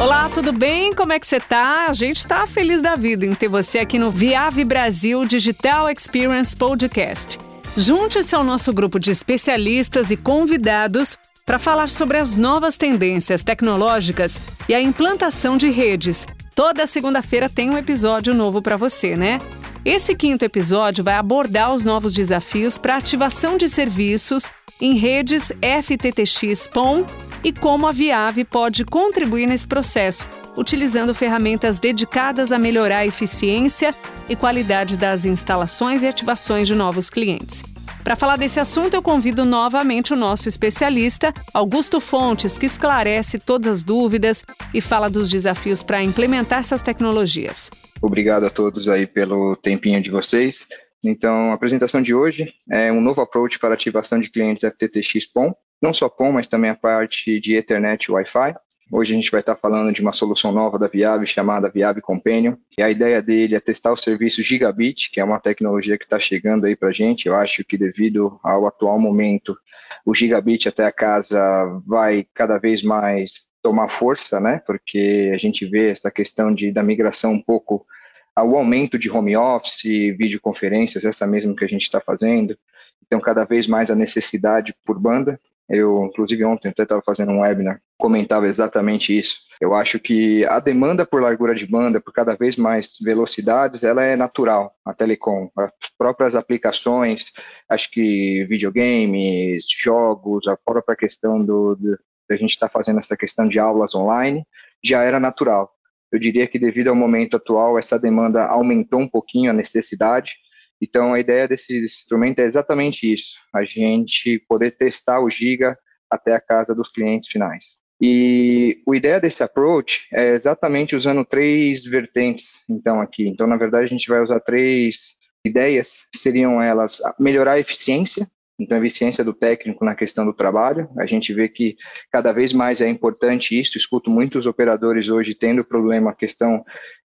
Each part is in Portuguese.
Olá, tudo bem? Como é que você tá? A gente está feliz da vida em ter você aqui no Viave Brasil Digital Experience Podcast. Junte-se ao nosso grupo de especialistas e convidados para falar sobre as novas tendências tecnológicas e a implantação de redes. Toda segunda-feira tem um episódio novo para você, né? Esse quinto episódio vai abordar os novos desafios para ativação de serviços em redes FTTX-PON e como a Viave pode contribuir nesse processo, utilizando ferramentas dedicadas a melhorar a eficiência e qualidade das instalações e ativações de novos clientes. Para falar desse assunto, eu convido novamente o nosso especialista, Augusto Fontes, que esclarece todas as dúvidas e fala dos desafios para implementar essas tecnologias. Obrigado a todos aí pelo tempinho de vocês. Então, a apresentação de hoje é um novo approach para ativação de clientes FTTX PON, não só PON, mas também a parte de Ethernet e Wi-Fi. Hoje a gente vai estar falando de uma solução nova da Viave chamada Viave Companion. E a ideia dele é testar o serviço Gigabit, que é uma tecnologia que está chegando aí para a gente. Eu acho que devido ao atual momento, o Gigabit até a casa vai cada vez mais tomar força, né? Porque a gente vê essa questão de, da migração um pouco ao aumento de home office, videoconferências, essa mesmo que a gente está fazendo. Então, cada vez mais a necessidade por banda. Eu, inclusive, ontem até estava fazendo um webinar, comentava exatamente isso. Eu acho que a demanda por largura de banda, por cada vez mais velocidades, ela é natural, a telecom. As próprias aplicações, acho que videogames, jogos, a própria questão do, do a gente está fazendo essa questão de aulas online, já era natural. Eu diria que devido ao momento atual, essa demanda aumentou um pouquinho a necessidade, então, a ideia desse instrumento é exatamente isso: a gente poder testar o Giga até a casa dos clientes finais. E a ideia desse approach é exatamente usando três vertentes, então, aqui. Então, na verdade, a gente vai usar três ideias, seriam elas melhorar a eficiência, então, a eficiência do técnico na questão do trabalho. A gente vê que cada vez mais é importante isso. Escuto muitos operadores hoje tendo problema, a questão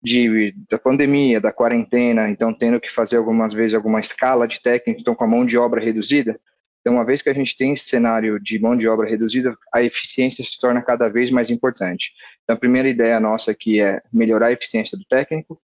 de, da pandemia, da quarentena, então tendo que fazer algumas vezes alguma escala de técnico, então com a mão de obra reduzida. Então, uma vez que a gente tem esse cenário de mão de obra reduzida, a eficiência se torna cada vez mais importante. Então, a primeira ideia nossa aqui é melhorar a eficiência do técnico.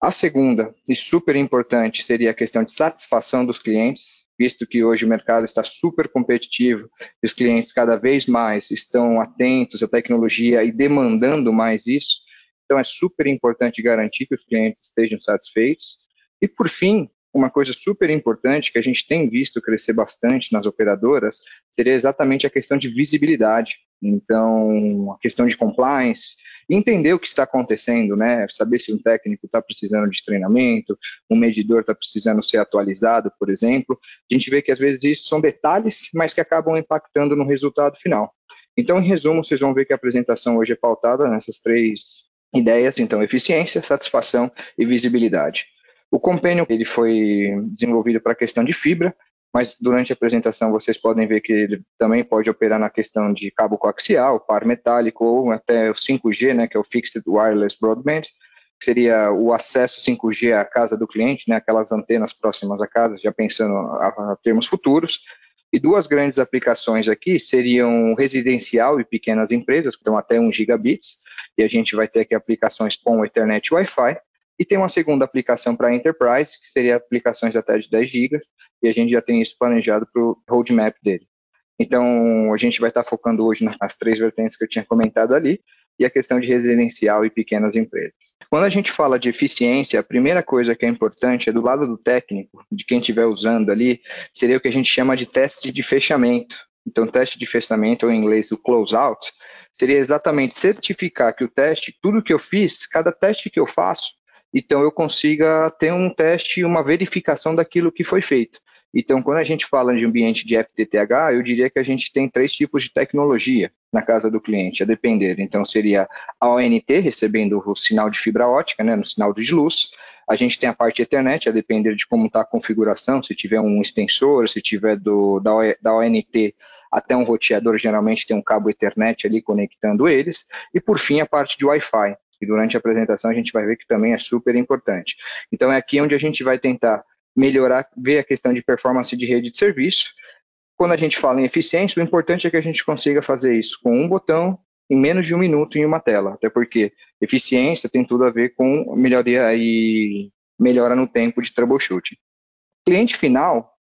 A segunda, e super importante, seria a questão de satisfação dos clientes, visto que hoje o mercado está super competitivo e os clientes cada vez mais estão atentos à tecnologia e demandando mais isso. Então, é super importante garantir que os clientes estejam satisfeitos. E, por fim, uma coisa super importante que a gente tem visto crescer bastante nas operadoras seria exatamente a questão de visibilidade. Então, a questão de compliance, entender o que está acontecendo, né? Saber se um técnico está precisando de treinamento, um medidor está precisando ser atualizado, por exemplo. A gente vê que às vezes isso são detalhes, mas que acabam impactando no resultado final. Então, em resumo, vocês vão ver que a apresentação hoje é pautada nessas três ideias, então eficiência, satisfação e visibilidade. O Companion ele foi desenvolvido para a questão de fibra, mas durante a apresentação vocês podem ver que ele também pode operar na questão de cabo coaxial, par metálico ou até o 5G, né, que é o Fixed Wireless Broadband, que seria o acesso 5G à casa do cliente, né, aquelas antenas próximas à casa, já pensando a, a termos futuros. E duas grandes aplicações aqui seriam residencial e pequenas empresas, que estão até 1 gigabits, e a gente vai ter aqui aplicações com Ethernet e Wi-Fi, e tem uma segunda aplicação para Enterprise, que seria aplicações até de 10 GB, e a gente já tem isso planejado para o roadmap dele. Então, a gente vai estar focando hoje nas três vertentes que eu tinha comentado ali, e a questão de residencial e pequenas empresas. Quando a gente fala de eficiência, a primeira coisa que é importante é do lado do técnico, de quem estiver usando ali, seria o que a gente chama de teste de fechamento. Então, teste de fechamento, ou em inglês o close-out, seria exatamente certificar que o teste, tudo que eu fiz, cada teste que eu faço, então eu consiga ter um teste uma verificação daquilo que foi feito. Então, quando a gente fala de ambiente de FTTH, eu diria que a gente tem três tipos de tecnologia na casa do cliente, a depender. Então, seria a ONT, recebendo o sinal de fibra ótica, né, no sinal de luz. A gente tem a parte Ethernet, a depender de como está a configuração, se tiver um extensor, se tiver do, da, da ONT até um roteador, geralmente tem um cabo Ethernet ali conectando eles. E, por fim, a parte de Wi-Fi, que durante a apresentação a gente vai ver que também é super importante. Então, é aqui onde a gente vai tentar melhorar, ver a questão de performance de rede de serviço. Quando a gente fala em eficiência, o importante é que a gente consiga fazer isso com um botão, em menos de um minuto em uma tela, até porque eficiência tem tudo a ver com melhoria e melhora no tempo de troubleshooting. Cliente final,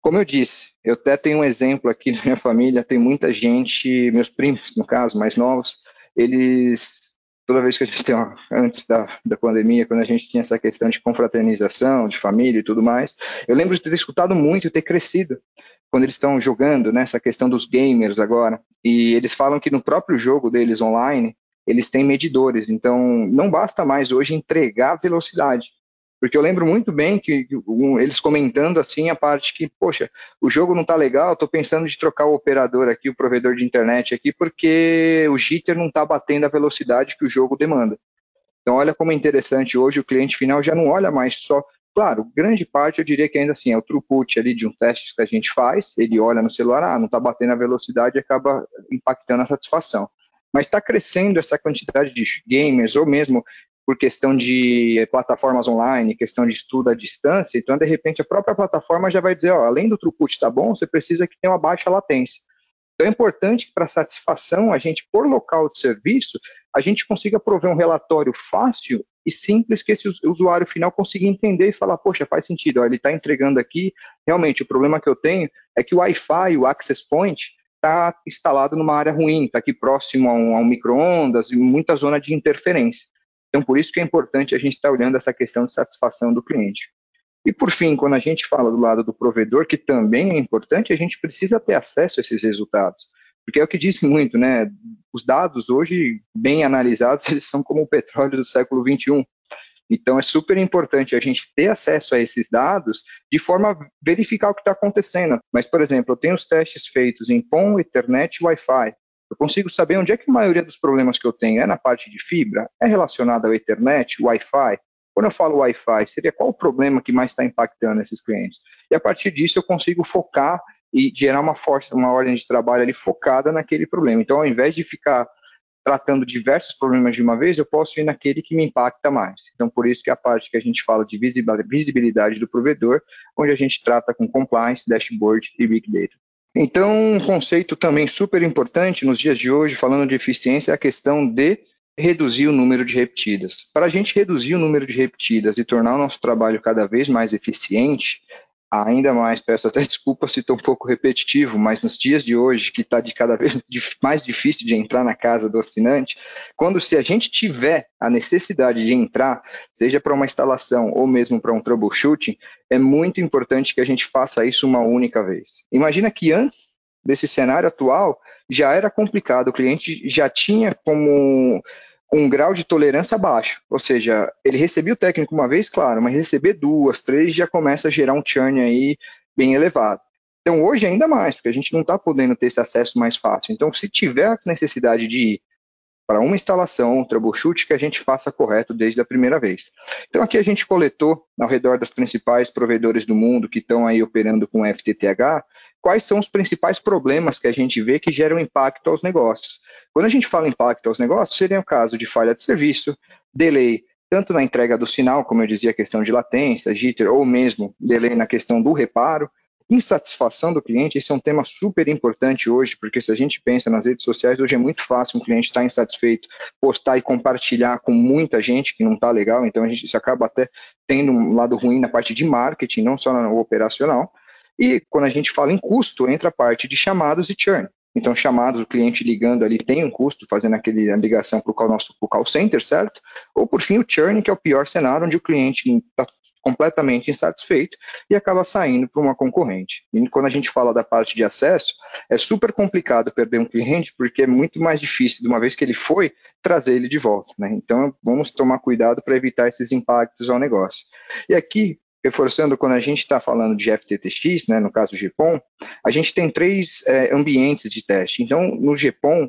como eu disse, eu até tenho um exemplo aqui da minha família, tem muita gente, meus primos, no caso, mais novos, eles toda vez que a gente tem, uma, antes da, da pandemia, quando a gente tinha essa questão de confraternização, de família e tudo mais, eu lembro de ter escutado muito e ter crescido quando eles estão jogando, né, essa questão dos gamers agora, e eles falam que no próprio jogo deles online, eles têm medidores, então não basta mais hoje entregar velocidade, porque eu lembro muito bem que um, eles comentando assim a parte que, poxa, o jogo não está legal, estou pensando de trocar o operador aqui, o provedor de internet aqui, porque o jitter não está batendo a velocidade que o jogo demanda. Então, olha como é interessante hoje o cliente final já não olha mais só. Claro, grande parte eu diria que ainda assim é o throughput ali de um teste que a gente faz, ele olha no celular, ah, não está batendo a velocidade e acaba impactando a satisfação mas está crescendo essa quantidade de gamers ou mesmo por questão de plataformas online, questão de estudo à distância, então, de repente, a própria plataforma já vai dizer, ó, além do throughput estar tá bom, você precisa que tenha uma baixa latência. Então, é importante que, para satisfação, a gente, por local de serviço, a gente consiga prover um relatório fácil e simples que esse usuário final consiga entender e falar, poxa, faz sentido, ó, ele está entregando aqui, realmente, o problema que eu tenho é que o Wi-Fi, o Access Point, está instalado numa área ruim, está aqui próximo a um, um micro-ondas e muita zona de interferência. Então, por isso que é importante a gente estar tá olhando essa questão de satisfação do cliente. E, por fim, quando a gente fala do lado do provedor, que também é importante, a gente precisa ter acesso a esses resultados. Porque é o que diz muito, né? Os dados hoje, bem analisados, eles são como o petróleo do século XXI. Então, é super importante a gente ter acesso a esses dados de forma a verificar o que está acontecendo. Mas, por exemplo, eu tenho os testes feitos em PON, Ethernet e Wi-Fi. Eu consigo saber onde é que a maioria dos problemas que eu tenho é na parte de fibra, é relacionado ao Ethernet, Wi-Fi. Quando eu falo Wi-Fi, seria qual o problema que mais está impactando esses clientes? E a partir disso eu consigo focar e gerar uma força, uma ordem de trabalho ali focada naquele problema. Então, ao invés de ficar tratando diversos problemas de uma vez, eu posso ir naquele que me impacta mais. Então, por isso que é a parte que a gente fala de visibilidade do provedor, onde a gente trata com compliance, dashboard e big data. Então, um conceito também super importante nos dias de hoje, falando de eficiência, é a questão de reduzir o número de repetidas. Para a gente reduzir o número de repetidas e tornar o nosso trabalho cada vez mais eficiente, ainda mais, peço até desculpa se estou um pouco repetitivo, mas nos dias de hoje, que está de cada vez mais difícil de entrar na casa do assinante, quando se a gente tiver a necessidade de entrar, seja para uma instalação ou mesmo para um troubleshooting, é muito importante que a gente faça isso uma única vez. Imagina que antes desse cenário atual já era complicado, o cliente já tinha como um grau de tolerância baixo. Ou seja, ele recebia o técnico uma vez, claro, mas receber duas, três já começa a gerar um churn aí bem elevado. Então, hoje ainda mais, porque a gente não está podendo ter esse acesso mais fácil. Então, se tiver necessidade de ir para uma instalação, um troubleshoot, que a gente faça correto desde a primeira vez. Então, aqui a gente coletou, ao redor dos principais provedores do mundo que estão aí operando com FTTH, quais são os principais problemas que a gente vê que geram impacto aos negócios. Quando a gente fala impacto aos negócios, seria o caso de falha de serviço, delay tanto na entrega do sinal, como eu dizia, a questão de latência, jitter, ou mesmo delay na questão do reparo, insatisfação do cliente, esse é um tema super importante hoje, porque se a gente pensa nas redes sociais, hoje é muito fácil um cliente estar insatisfeito, postar e compartilhar com muita gente que não está legal, então a gente isso acaba até tendo um lado ruim na parte de marketing, não só no operacional, e quando a gente fala em custo, entra a parte de chamados e churn. Então, chamados, o cliente ligando ali tem um custo, fazendo aquele, ligação para o nosso pro call center, certo? Ou, por fim, o churn, que é o pior cenário, onde o cliente está completamente insatisfeito e acaba saindo para uma concorrente. E quando a gente fala da parte de acesso, é super complicado perder um cliente, porque é muito mais difícil, de uma vez que ele foi, trazer ele de volta. Né? Então, vamos tomar cuidado para evitar esses impactos ao negócio. E aqui, reforçando, quando a gente está falando de FTTX, né, no caso GPON, a gente tem três é, ambientes de teste. Então, no GPON,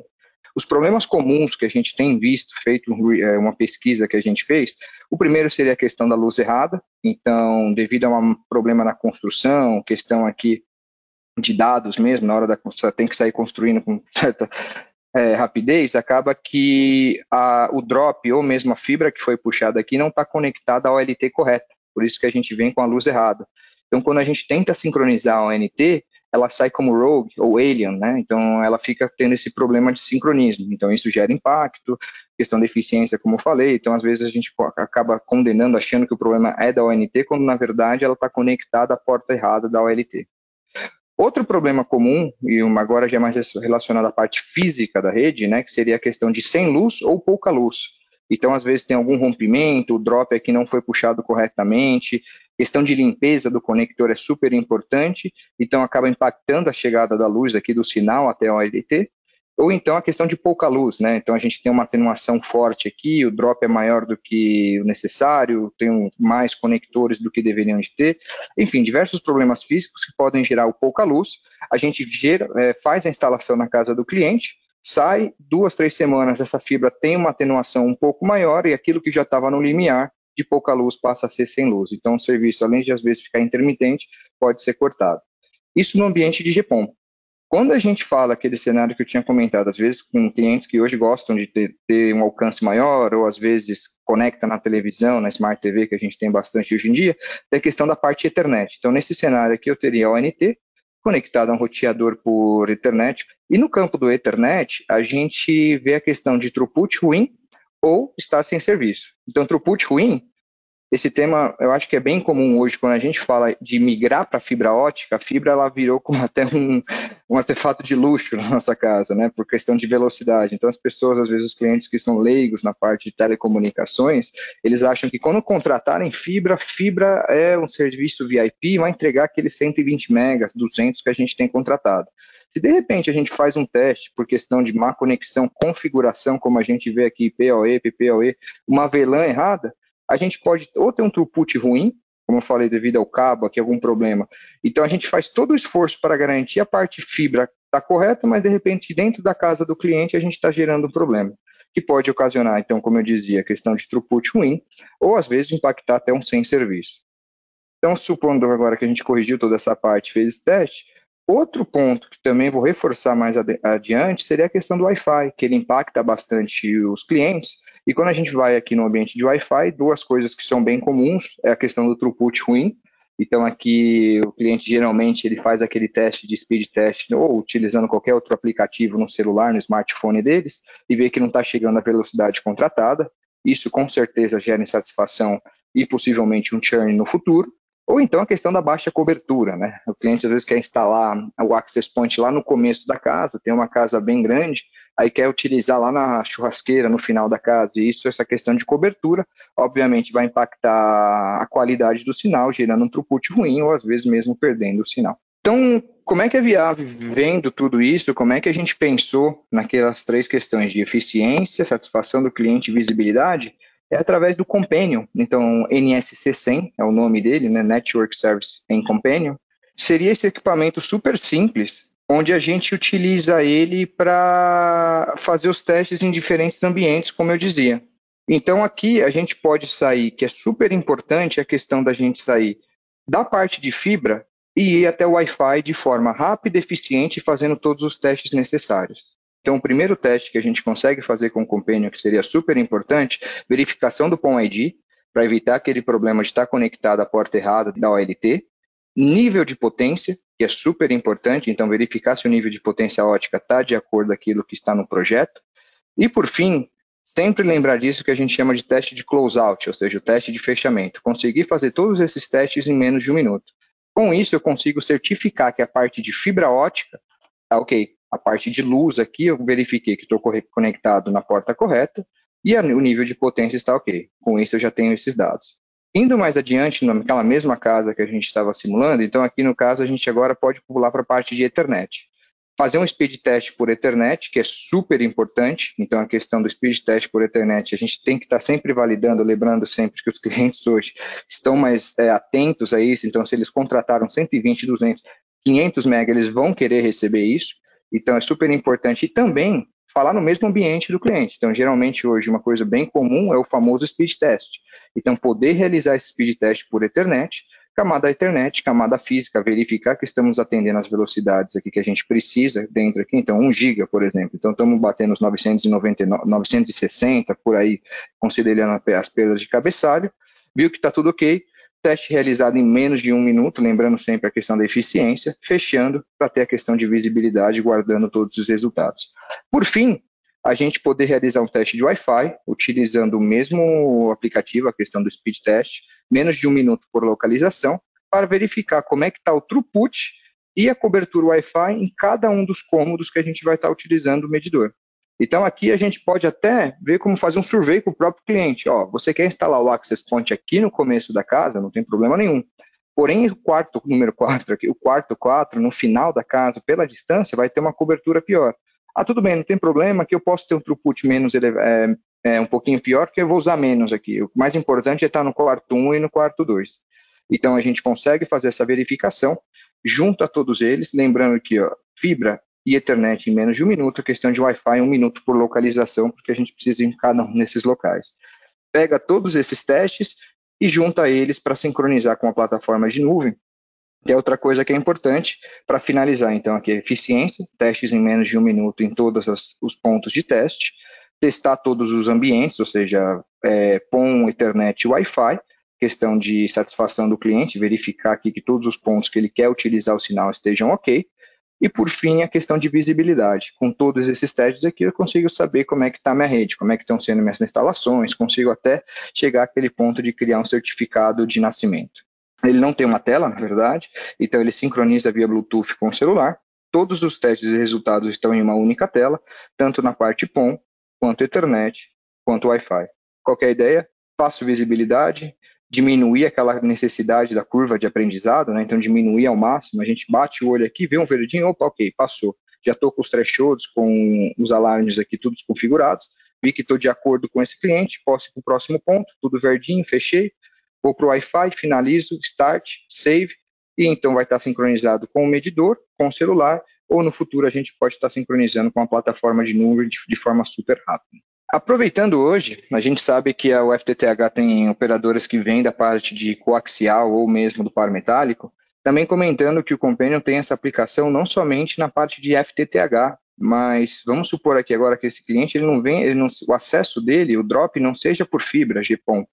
os problemas comuns que a gente tem visto, feito é, uma pesquisa que a gente fez, o primeiro seria a questão da luz errada. Então, devido a um problema na construção, questão aqui de dados mesmo, na hora da construção, tem que sair construindo com certa é, rapidez, acaba que a, o drop ou mesmo a fibra que foi puxada aqui não está conectada ao LT correta. Por isso que a gente vem com a luz errada. Então, quando a gente tenta sincronizar o NT, ela sai como rogue ou alien, né? Então ela fica tendo esse problema de sincronismo. Então isso gera impacto, questão de eficiência, como eu falei. Então às vezes a gente acaba condenando, achando que o problema é da ONT, quando na verdade ela está conectada à porta errada da OLT. Outro problema comum, e agora já é mais relacionado à parte física da rede, né, que seria a questão de sem luz ou pouca luz. Então, às vezes, tem algum rompimento, o drop aqui não foi puxado corretamente, questão de limpeza do conector é super importante, então acaba impactando a chegada da luz aqui do sinal até a OLT, ou então a questão de pouca luz, né? Então a gente tem uma atenuação forte aqui, o drop é maior do que o necessário, tem mais conectores do que deveriam de ter, enfim, diversos problemas físicos que podem gerar o pouca luz. A gente gera, é, faz a instalação na casa do cliente, sai duas, três semanas, essa fibra tem uma atenuação um pouco maior e aquilo que já estava no limiar de pouca luz passa a ser sem luz. Então, o serviço, além de às vezes ficar intermitente, pode ser cortado. Isso no ambiente de GPON. Quando a gente fala aquele cenário que eu tinha comentado, às vezes com clientes que hoje gostam de ter, ter, um alcance maior, ou às vezes conecta na televisão, na Smart TV, que a gente tem bastante hoje em dia, tem a questão da parte Ethernet. Então, nesse cenário aqui, eu teria a ONT, conectado a um roteador por Ethernet. E no campo do Ethernet, a gente vê a questão de throughput ruim ou estar sem serviço. Então, throughput ruim esse tema eu acho que é bem comum hoje quando a gente fala de migrar para fibra ótica, a fibra ela virou como até um, um artefato de luxo na nossa casa, né, por questão de velocidade. Então as pessoas, às vezes os clientes que são leigos na parte de telecomunicações, eles acham que quando contratarem fibra, fibra é um serviço VIP, vai entregar aqueles 120 megas, 200 que a gente tem contratado. Se de repente a gente faz um teste por questão de má conexão, configuração, como a gente vê aqui, PoE, PPoE, uma VLAN errada, a gente pode ou ter um throughput ruim, como eu falei, devido ao cabo, aqui algum problema. Então a gente faz todo o esforço para garantir a parte fibra está correta, mas de repente dentro da casa do cliente a gente está gerando um problema, que pode ocasionar, então, como eu dizia, a questão de throughput ruim, ou às vezes impactar até um sem serviço. Então, supondo agora que a gente corrigiu toda essa parte, fez esse teste, outro ponto que também vou reforçar mais adiante seria a questão do Wi-Fi, que ele impacta bastante os clientes, e quando a gente vai aqui no ambiente de Wi-Fi, duas coisas que são bem comuns é a questão do throughput ruim. Então aqui o cliente geralmente ele faz aquele teste de speed test ou utilizando qualquer outro aplicativo no celular, no smartphone deles e vê que não está chegando a velocidade contratada. Isso com certeza gera insatisfação e possivelmente um churn no futuro. Ou então a questão da baixa cobertura, né? O cliente às vezes quer instalar o access point lá no começo da casa, tem uma casa bem grande, aí quer utilizar lá na churrasqueira no final da casa. E isso, essa questão de cobertura, obviamente vai impactar a qualidade do sinal, gerando um throughput ruim ou às vezes mesmo perdendo o sinal. Então, como é que a Viave, vendo tudo isso, como é que a gente pensou naquelas três questões de eficiência, satisfação do cliente e visibilidade? É através do Companion. Então, NSC100 é o nome dele, né? Network Service em Companion. Seria esse equipamento super simples, onde a gente utiliza ele para fazer os testes em diferentes ambientes, como eu dizia. Então, aqui a gente pode sair, que é super importante a questão da gente sair da parte de fibra e ir até o Wi-Fi de forma rápida, eficiente, fazendo todos os testes necessários. Então, o primeiro teste que a gente consegue fazer com o Companion, que seria super importante, verificação do POM ID, para evitar aquele problema de estar conectado à porta errada da OLT. Nível de potência, que é super importante, então verificar se o nível de potência ótica está de acordo com aquilo que está no projeto. E, por fim, sempre lembrar disso que a gente chama de teste de closeout, ou seja, o teste de fechamento. Conseguir fazer todos esses testes em menos de um minuto. Com isso, eu consigo certificar que a parte de fibra ótica está ok, a parte de luz aqui, eu verifiquei que estou conectado na porta correta e o nível de potência está ok. Com isso, eu já tenho esses dados. Indo mais adiante, naquela mesma casa que a gente estava simulando, então aqui no caso a gente agora pode pular para a parte de Ethernet. Fazer um speed test por Ethernet, que é super importante. Então, a questão do speed test por Ethernet, a gente tem que estar sempre validando, lembrando sempre que os clientes hoje estão mais é, atentos a isso. Então, se eles contrataram 120, 200, 500 MB, eles vão querer receber isso. Então, é super importante. E também falar no mesmo ambiente do cliente. Então, geralmente hoje uma coisa bem comum é o famoso speed test. Então, poder realizar esse speed test por Ethernet, camada Ethernet, camada física, verificar que estamos atendendo as velocidades aqui que a gente precisa dentro aqui. Então, 1 giga, por exemplo. Então, estamos batendo os 999, 960 por aí, considerando as perdas de cabeçalho. Viu que está tudo ok. Teste realizado em menos de um minuto, lembrando sempre a questão da eficiência, fechando para ter a questão de visibilidade, guardando todos os resultados. Por fim, a gente poder realizar um teste de Wi-Fi, utilizando o mesmo aplicativo, a questão do speed test, menos de um minuto por localização, para verificar como é que está o throughput e a cobertura Wi-Fi em cada um dos cômodos que a gente vai estar tá utilizando o medidor. Então, aqui a gente pode até ver como fazer um survey com o próprio cliente. Ó, você quer instalar o Access Point aqui no começo da casa, não tem problema nenhum. Porém, o quarto número 4, aqui, o quarto 4, no final da casa, pela distância, vai ter uma cobertura pior. Ah, tudo bem, não tem problema, que eu posso ter um throughput menos é, é, um pouquinho pior, porque eu vou usar menos aqui. O mais importante é estar no quarto 1 e no quarto 2. Então, a gente consegue fazer essa verificação junto a todos eles, lembrando que ó, fibra e Ethernet em menos de um minuto, questão de Wi-Fi um minuto por localização, porque a gente precisa em cada um desses locais. Pega todos esses testes e junta eles para sincronizar com a plataforma de nuvem, que é outra coisa que é importante para finalizar. Então, aqui, eficiência, testes em menos de um minuto em todos os pontos de teste, testar todos os ambientes, ou seja, é, POM, Ethernet e Wi-Fi, questão de satisfação do cliente, verificar aqui que todos os pontos que ele quer utilizar o sinal estejam ok, e, por fim, a questão de visibilidade. Com todos esses testes aqui, eu consigo saber como é que está minha rede, como é que estão sendo minhas instalações, consigo até chegar àquele ponto de criar um certificado de nascimento. Ele não tem uma tela, na verdade, então ele sincroniza via Bluetooth com o celular. Todos os testes e resultados estão em uma única tela, tanto na parte POM, quanto Ethernet, quanto Wi-Fi. Qualquer ideia? Fácil visibilidade, diminuir aquela necessidade da curva de aprendizado, né? Então, diminuir ao máximo, a gente bate o olho aqui, vê um verdinho, opa, ok, passou. Já estou com os thresholds, com os alarmes aqui todos configurados, vi que estou de acordo com esse cliente, posso ir para o próximo ponto, tudo verdinho, fechei, vou para o Wi-Fi, finalizo, start, save, e então vai estar sincronizado com o medidor, com o celular, ou no futuro a gente pode estar sincronizando com a plataforma de nuvem de, de forma super rápida. Aproveitando hoje, a gente sabe que a UFTTH tem operadoras que vêm da parte de coaxial ou mesmo do par metálico, também comentando que o Companion tem essa aplicação não somente na parte de FTTH, mas vamos supor aqui agora que esse cliente ele não vem, ele não, o acesso dele, o drop não seja por fibra GPON.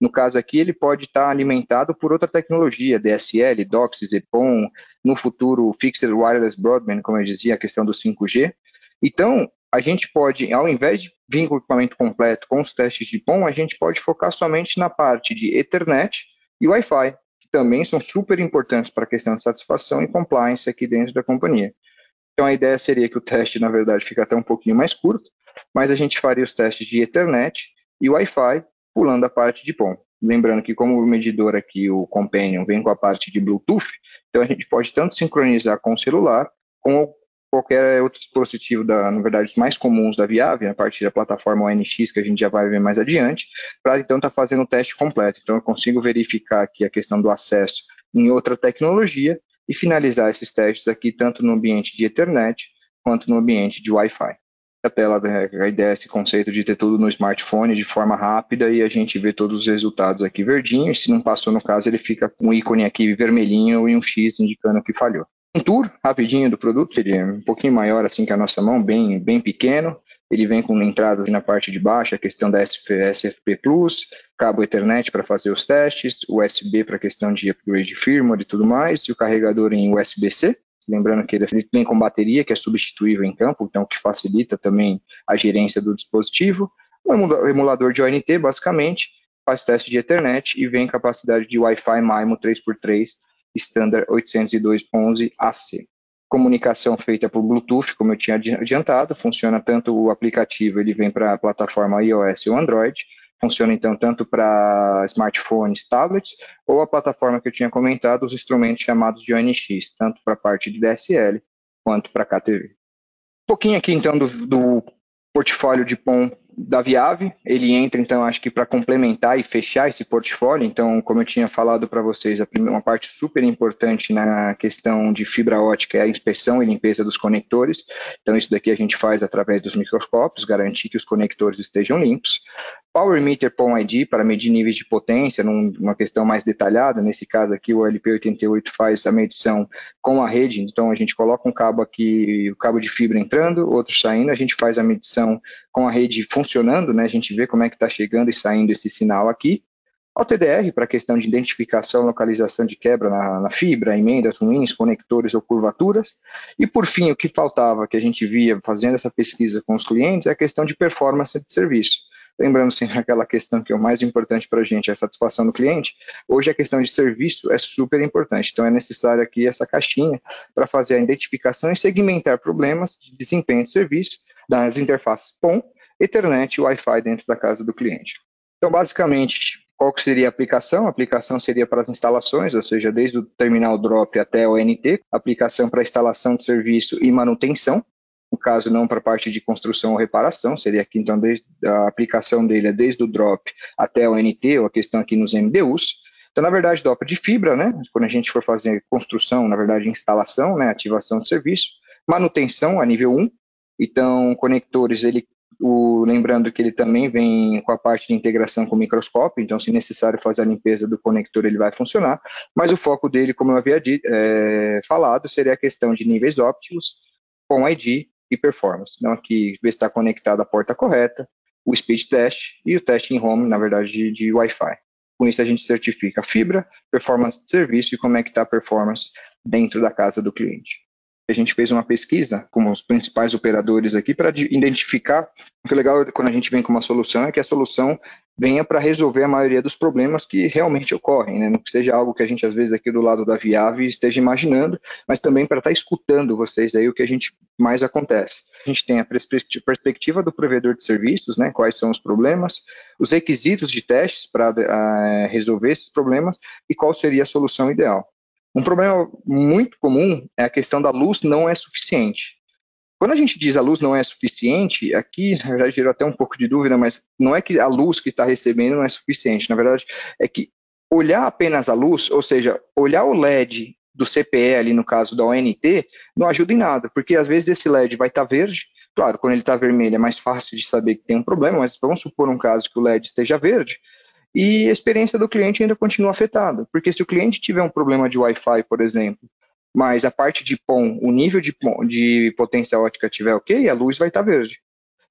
No caso aqui, ele pode estar alimentado por outra tecnologia, DSL, DOCSIS, EPON, no futuro Fixed Wireless Broadband, como eu dizia, a questão do 5G. Então, a gente pode, ao invés de vir com o equipamento completo com os testes de POM, a gente pode focar somente na parte de Ethernet e Wi-Fi, que também são super importantes para a questão de satisfação e compliance aqui dentro da companhia. Então, a ideia seria que o teste, na verdade, fica até um pouquinho mais curto, mas a gente faria os testes de Ethernet e Wi-Fi, pulando a parte de POM. Lembrando que, como o medidor aqui, o Companion, vem com a parte de Bluetooth, então a gente pode tanto sincronizar com o celular, com qualquer outro dispositivo, da, na verdade, os mais comuns da Viave, a partir da plataforma ONX, que a gente já vai ver mais adiante, para então estar tá fazendo o teste completo. Então, eu consigo verificar aqui a questão do acesso em outra tecnologia e finalizar esses testes aqui, tanto no ambiente de Ethernet quanto no ambiente de Wi-Fi. A tela, a ideia é esse conceito de ter tudo no smartphone de forma rápida e a gente vê todos os resultados aqui verdinho, e se não passou no caso, ele fica com um ícone aqui vermelhinho e um X indicando que falhou um tour rapidinho do produto, ele é um pouquinho maior assim que a nossa mão, bem, bem pequeno. Ele vem com entradas na parte de baixo, a questão da SFP Plus, cabo Ethernet para fazer os testes, USB para questão de upgrade de firmware e tudo mais, e o carregador em USB-C. Lembrando que ele vem com bateria, que é substituível em campo, então que facilita também a gerência do dispositivo. Um emulador de ONT, basicamente, faz teste de Ethernet e vem capacidade de Wi-Fi MIMO 3x3 Standard 802.11ac. Comunicação feita por Bluetooth, como eu tinha adiantado, funciona tanto o aplicativo, ele vem para a plataforma iOS ou Android, funciona então tanto para smartphones, tablets, ou a plataforma que eu tinha comentado, os instrumentos chamados de ONX, tanto para a parte de DSL quanto para KTV. Um pouquinho aqui então do, do portfólio de POM da Viave, ele entra então acho que para complementar e fechar esse portfólio, então como eu tinha falado para vocês, uma parte super importante na questão de fibra ótica é a inspeção e limpeza dos conectores, então isso daqui a gente faz através dos microscópios, garantir que os conectores estejam limpos. Power Meter POM ID para medir níveis de potência, numa questão mais detalhada, nesse caso aqui o LP88 faz a medição com a rede, então a gente coloca um cabo aqui, o cabo de fibra entrando, outro saindo, a gente faz a medição com a rede funcionando, né? A gente vê como é que está chegando e saindo esse sinal aqui. ao TDR, para a questão de identificação localização de quebra na, na, fibra, emendas ruins, conectores ou curvaturas. E, por fim, o que faltava, que a gente via fazendo essa pesquisa com os clientes, é a questão de performance de serviço. Lembrando sempre aquela questão que é o mais importante para a gente, é a satisfação do cliente. Hoje a questão de serviço é super importante, então é necessário aqui essa caixinha para fazer a identificação e segmentar problemas de desempenho de serviço das interfaces POM, Ethernet e Wi-Fi dentro da casa do cliente. Então, basicamente, qual que seria a aplicação? A aplicação seria para as instalações, ou seja, desde o terminal drop até o NT, aplicação para instalação de serviço e manutenção, no caso não para a parte de construção ou reparação, seria aqui então desde a aplicação dele é desde o drop até o NT, ou a questão aqui nos MDUs. Então, na verdade, drop de fibra, né? Quando a gente for fazer construção, na verdade, instalação, né? Ativação de serviço, manutenção a nível 1. Então, conectores, ele o, lembrando que ele também vem com a parte de integração com o microscópio, então, se necessário fazer a limpeza do conector, ele vai funcionar. Mas o foco dele, como eu havia dito, é, falado, seria a questão de níveis ópticos, com ID e performance. Então, aqui, ver se está conectado à porta correta, o speed test e o teste em home, na verdade, de, de Wi-Fi. Com isso, a gente certifica a fibra, performance de serviço e como é que está a performance dentro da casa do cliente a gente fez uma pesquisa com os principais operadores aqui para identificar. O que é legal quando a gente vem com uma solução é que a solução venha para resolver a maioria dos problemas que realmente ocorrem, né? não que seja algo que a gente às vezes aqui do lado da Viave esteja imaginando, mas também para estar tá escutando vocês aí o que a gente mais acontece. A gente tem a perspectiva do provedor de serviços, né? quais são os problemas, os requisitos de testes para uh, resolver esses problemas e qual seria a solução ideal. Um problema muito comum é a questão da luz não é suficiente. Quando a gente diz a luz não é suficiente, aqui verdade gerou até um pouco de dúvida, mas não é que a luz que está recebendo não é suficiente. Na verdade, é que olhar apenas a luz, ou seja, olhar o LED do CPE ali no caso da ONT, não ajuda em nada, porque às vezes esse LED vai estar tá verde, claro, quando ele está vermelho é mais fácil de saber que tem um problema, mas vamos supor um caso que o LED esteja verde, e a experiência do cliente ainda continua afetada, porque se o cliente tiver um problema de Wi-Fi, por exemplo, mas a parte de PON, o nível de, PON, de potência ótica tiver ok, a luz vai estar verde.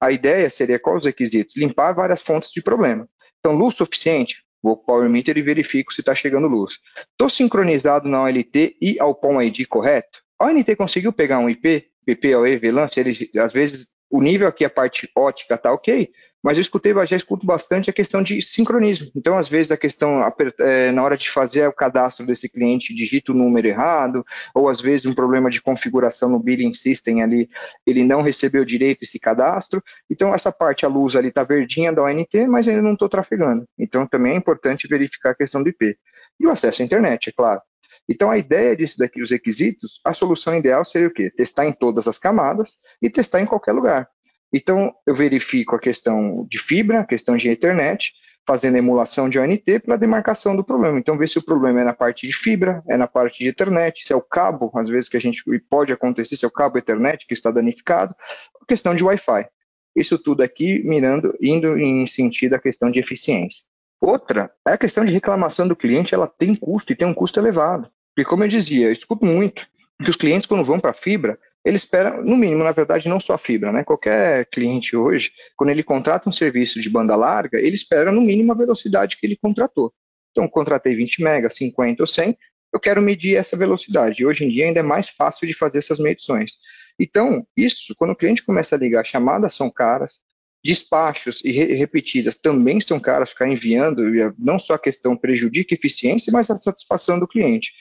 A ideia seria quais os requisitos? Limpar várias fontes de problema. Então, luz suficiente, vou para o Power Meter e verifico se está chegando luz. Estou sincronizado na OLT e ao PON ID correto? A ONT conseguiu pegar um IP, PPOE, VLAN, se ele, às vezes o nível aqui, a parte ótica está ok, mas eu escutei, já escuto bastante a questão de sincronismo. Então, às vezes, a questão, é, na hora de fazer o cadastro desse cliente, digita o número errado, ou às vezes um problema de configuração no billing system ali, ele não recebeu direito esse cadastro. Então, essa parte, a luz ali está verdinha da ONT, mas ainda não estou trafegando. Então, também é importante verificar a questão do IP. E o acesso à internet, é claro. Então, a ideia disso daqui, os requisitos, a solução ideal seria o quê? Testar em todas as camadas e testar em qualquer lugar. Então, eu verifico a questão de fibra, a questão de internet, fazendo emulação de ONT para demarcação do problema. Então, ver se o problema é na parte de fibra, é na parte de internet, se é o cabo, às vezes que a gente pode acontecer, se é o cabo Ethernet que está danificado, a questão de Wi-Fi. Isso tudo aqui mirando, indo em sentido a questão de eficiência. Outra é a questão de reclamação do cliente, ela tem custo e tem um custo elevado. Porque, como eu dizia, eu escuto muito que os clientes, quando vão para a fibra, ele espera, no mínimo, na verdade, não só a fibra, né? Qualquer cliente hoje, quando ele contrata um serviço de banda larga, ele espera no mínimo a velocidade que ele contratou. Então, contratei 20 mega, 50 ou 100, eu quero medir essa velocidade. Hoje em dia ainda é mais fácil de fazer essas medições. Então, isso, quando o cliente começa a ligar, chamadas são caras, despachos e re repetidas também são caras, ficar enviando, não só a questão prejudica a eficiência, mas a satisfação do cliente.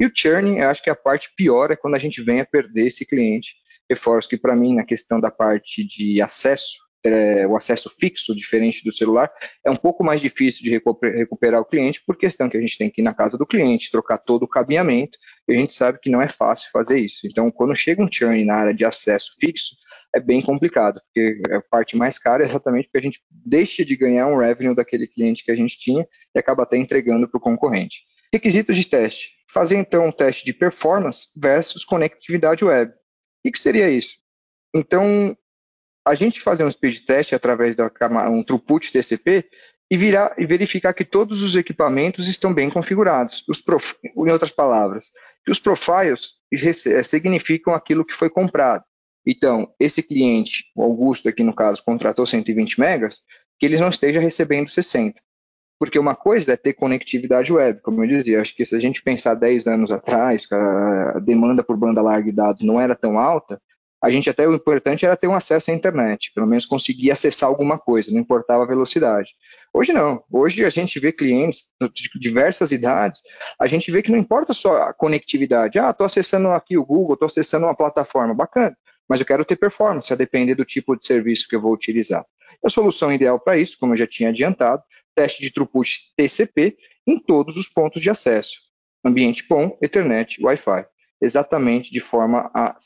E o churning, eu acho que a parte pior é quando a gente vem a perder esse cliente. Reforço que, para mim, na questão da parte de acesso, é, o acesso fixo, diferente do celular, é um pouco mais difícil de recuperar o cliente, por questão que a gente tem que ir na casa do cliente, trocar todo o cabeamento, e a gente sabe que não é fácil fazer isso. Então, quando chega um churn na área de acesso fixo, é bem complicado, porque a parte mais cara é exatamente porque a gente deixa de ganhar um revenue daquele cliente que a gente tinha e acaba até entregando para o concorrente. Requisitos de teste fazer então um teste de performance versus conectividade web. O que seria isso? Então, a gente fazer um speed test através da um throughput TCP e, virar, e verificar que todos os equipamentos estão bem configurados. Os prof, em outras palavras, que os profiles eh, significam aquilo que foi comprado. Então, esse cliente, o Augusto aqui no caso, contratou 120 megas, que ele não esteja recebendo 60. Porque uma coisa é ter conectividade web, como eu dizia, acho que se a gente pensar 10 anos atrás, a demanda por banda larga e dados não era tão alta, a gente até o importante era ter um acesso à internet, pelo menos conseguir acessar alguma coisa, não importava a velocidade. Hoje não. Hoje a gente vê clientes de diversas idades, a gente vê que não importa só a conectividade. Ah, estou acessando aqui o Google, estou acessando uma plataforma, bacana, mas eu quero ter performance, a depender do tipo de serviço que eu vou utilizar. A solução ideal para isso, como eu já tinha adiantado, teste de throughput TCP em todos os pontos de acesso. Ambiente PON, Ethernet, Wi-Fi. Exatamente de forma a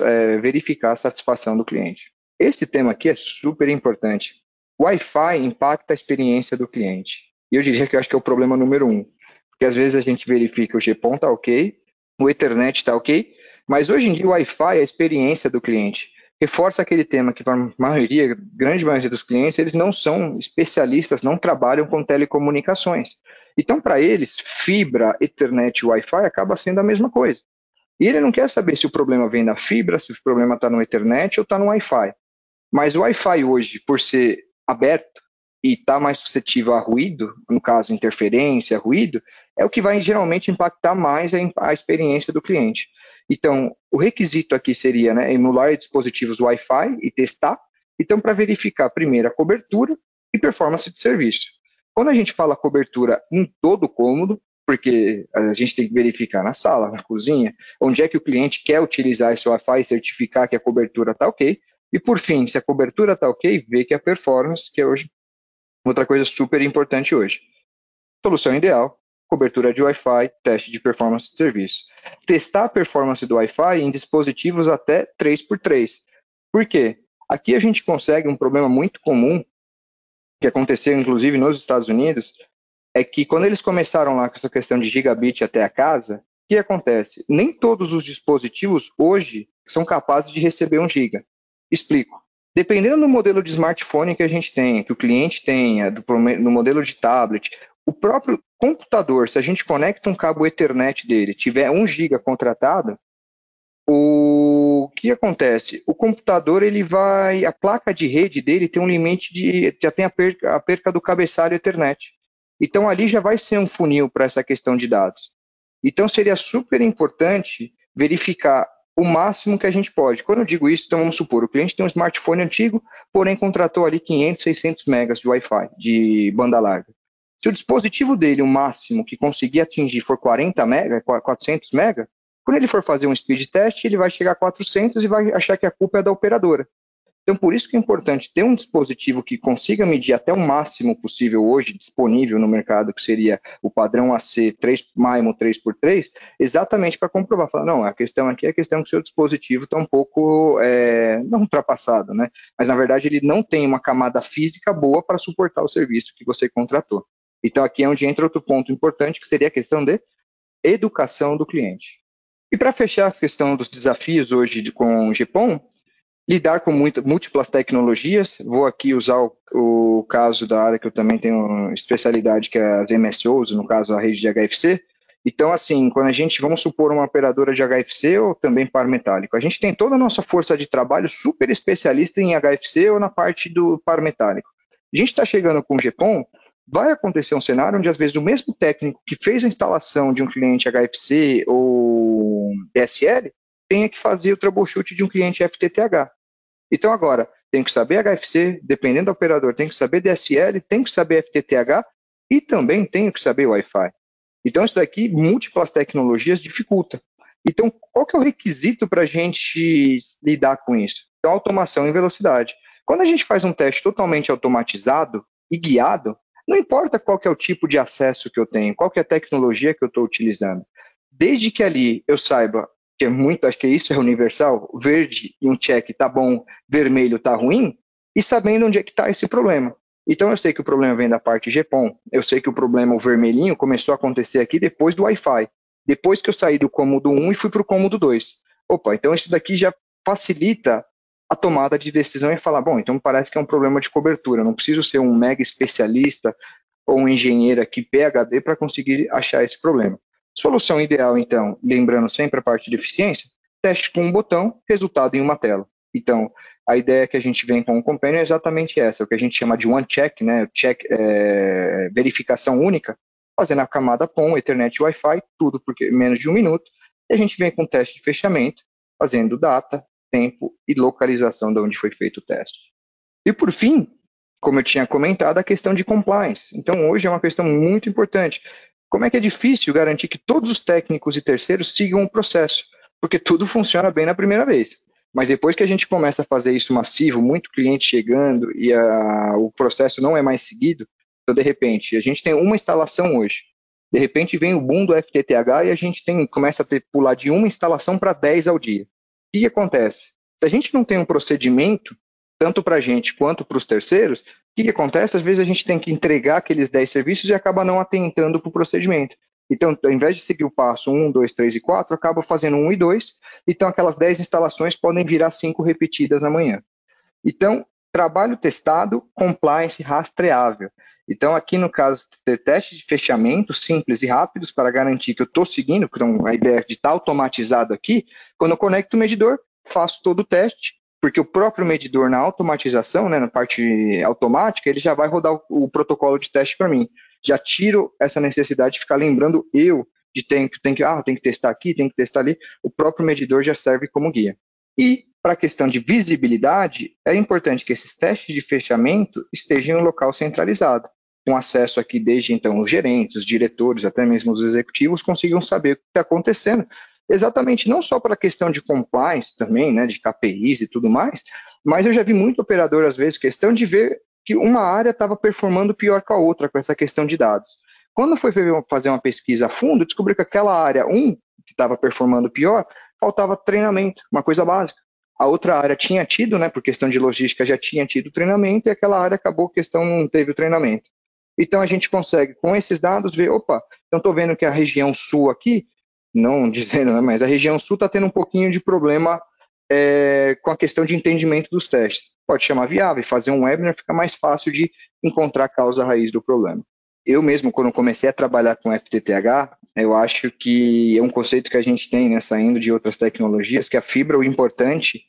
é, verificar a satisfação do cliente. Esse tema aqui é super importante. Wi-Fi impacta a experiência do cliente. E eu diria que eu acho que é o problema número um. Porque às vezes a gente verifica o GPON está ok, o Ethernet está ok, mas hoje em dia o Wi-Fi é a experiência do cliente. Reforça aquele tema que, para a maioria, grande maioria dos clientes, eles não são especialistas, não trabalham com telecomunicações. Então, para eles, fibra, Ethernet e Wi-Fi acaba sendo a mesma coisa. E ele não quer saber se o problema vem da fibra, se o problema está no Ethernet ou está no Wi-Fi. Mas o Wi-Fi hoje, por ser aberto e está mais suscetível a ruído, no caso interferência, ruído, é o que vai geralmente impactar mais a, a experiência do cliente. Então, o requisito aqui seria né, emular dispositivos Wi-Fi e testar. Então, para verificar primeiro a cobertura e performance de serviço. Quando a gente fala cobertura em todo o cômodo, porque a gente tem que verificar na sala, na cozinha, onde é que o cliente quer utilizar esse Wi-Fi e certificar que a cobertura está ok. E por fim, se a cobertura está ok, ver que a performance, que é hoje outra coisa super importante hoje. Solução ideal, cobertura de Wi-Fi, teste de performance de serviço. Testar a performance do Wi-Fi em dispositivos até 3x3. Por quê? Aqui a gente consegue um problema muito comum, que aconteceu inclusive nos Estados Unidos, é que quando eles começaram lá com essa questão de gigabit até a casa, o que acontece? Nem todos os dispositivos hoje são capazes de receber um giga. Explico. Dependendo do modelo de smartphone que a gente tem, que o cliente tenha, do, no modelo de tablet, o próprio computador, se a gente conecta um cabo Ethernet dele, tiver 1 giga contratado, o que acontece? O computador ele vai, a placa de rede dele tem um limite de, já tem a perca, a perca do cabeçalho Ethernet. Então, ali já vai ser um funil para essa questão de dados. Então, seria super importante verificar o máximo que a gente pode. Quando eu digo isso, então vamos supor, o cliente tem um smartphone antigo, porém contratou ali 500, 600 megas de Wi-Fi, de banda larga. Se o dispositivo dele, o máximo que conseguir atingir for 40 mega, 400 mega, quando ele for fazer um speed test, ele vai chegar a 400 e vai achar que a culpa é da operadora. Então, por isso que é importante ter um dispositivo que consiga medir até o máximo possível hoje disponível no mercado, que seria o padrão AC 3 MIMO 3x3, exatamente para comprovar. Falar, não, a questão aqui é a questão que o seu dispositivo está um pouco, é, não ultrapassado, né? Mas, na verdade, ele não tem uma camada física boa para suportar o serviço que você contratou. Então, aqui é onde entra outro ponto importante, que seria a questão de educação do cliente. E para fechar a questão dos desafios hoje de, com o GPON, lidar com muito, múltiplas tecnologias. Vou aqui usar o, o, caso da área que eu também tenho especialidade, que é as MSOs, no caso a rede de HFC. Então, assim, quando a gente, vamos supor, uma operadora de HFC ou também par metálico, a gente tem toda a nossa força de trabalho super especialista em HFC ou na parte do par metálico. A gente está chegando com o GPON, vai acontecer um cenário onde, às vezes, o mesmo técnico que fez a instalação de um cliente HFC ou DSL tenha que fazer o troubleshoot de um cliente FTTH. Então, agora, tem que saber HFC, dependendo do operador, tem que saber DSL, tem que saber FTTH e também tem que saber Wi-Fi. Então, isso daqui, múltiplas tecnologias, dificulta. Então, qual que é o requisito para a gente lidar com isso? Então, automação e velocidade. Quando a gente faz um teste totalmente automatizado e guiado, não importa qual que é o tipo de acesso que eu tenho, qual que é a tecnologia que eu estou utilizando. Desde que ali eu saiba que é muito, acho que isso é universal, verde e um check tá bom, vermelho tá ruim, e sabendo onde é que está esse problema. Então eu sei que o problema vem da parte GPON, eu sei que o problema, o vermelhinho, começou a acontecer aqui depois do Wi-Fi, depois que eu saí do cômodo 1 e fui para o cômodo 2. Opa, então isso daqui já facilita a tomada de decisão e falar, bom, então parece que é um problema de cobertura, não preciso ser um mega especialista ou um engenheiro aqui PHD para conseguir achar esse problema. Solução ideal, então, lembrando sempre a parte de eficiência, teste com um botão, resultado em uma tela. Então, a ideia que a gente vem com o Companion é exatamente essa, o que a gente chama de one check, né, check, é, verificação única, fazendo a camada POM, Ethernet Wi-Fi, tudo porque menos de um minuto, e a gente vem com teste de fechamento, fazendo data, tempo e localização de onde foi feito o teste. E por fim, como eu tinha comentado, a questão de compliance. Então, hoje é uma questão muito importante. Como é que é difícil garantir que todos os técnicos e terceiros sigam o processo? Porque tudo funciona bem na primeira vez. Mas depois que a gente começa a fazer isso massivo, muito cliente chegando e a, o processo não é mais seguido, então, de repente, a gente tem uma instalação hoje. De repente vem o boom do FTTH e a gente tem, começa a ter, pular de uma instalação para 10 ao dia. O que acontece? Se a gente não tem um procedimento, tanto para a gente quanto para os terceiros, o que acontece? Às vezes a gente tem que entregar aqueles 10 serviços e acaba não atentando para o procedimento. Então, ao invés de seguir o passo 1, 2, 3 e 4, acaba fazendo 1 e 2, então aquelas 10 instalações podem virar 5 repetidas amanhã. Então, trabalho testado, compliance rastreável. Então, aqui no caso, ter testes de fechamento simples e rápidos para garantir que eu estou seguindo, então a ideia de estar tá automatizado aqui, quando eu conecto o medidor, faço todo o teste, porque o próprio medidor na automatização, né, na parte automática, ele já vai rodar o, o protocolo de teste para mim. Já tiro essa necessidade de ficar lembrando eu de tem tem que, ah, tem que testar aqui, tem que testar ali. O próprio medidor já serve como guia. E para a questão de visibilidade, é importante que esses testes de fechamento estejam em um local centralizado com acesso aqui desde então os gerentes, os diretores, até mesmo os executivos consigam saber o que está acontecendo. Exatamente, não só para a questão de compliance também, né, de KPIs e tudo mais, mas eu já vi muito operador, às vezes, questão de ver que uma área estava performando pior que a outra com essa questão de dados. Quando foi fazer uma pesquisa a fundo, descobri que aquela área 1, que estava performando pior, faltava treinamento, uma coisa básica. A outra área tinha tido, né, por questão de logística, já tinha tido treinamento, e aquela área acabou, questão não teve o treinamento. Então a gente consegue, com esses dados, ver, opa, então estou vendo que a região sul aqui, não dizendo, né, mas a região sul está tendo um pouquinho de problema é, com a questão de entendimento dos testes. Pode chamar viável, fazer um webinar fica mais fácil de encontrar a causa raiz do problema. Eu mesmo, quando comecei a trabalhar com FTTH, eu acho que é um conceito que a gente tem, né, saindo de outras tecnologias, que a fibra, o importante,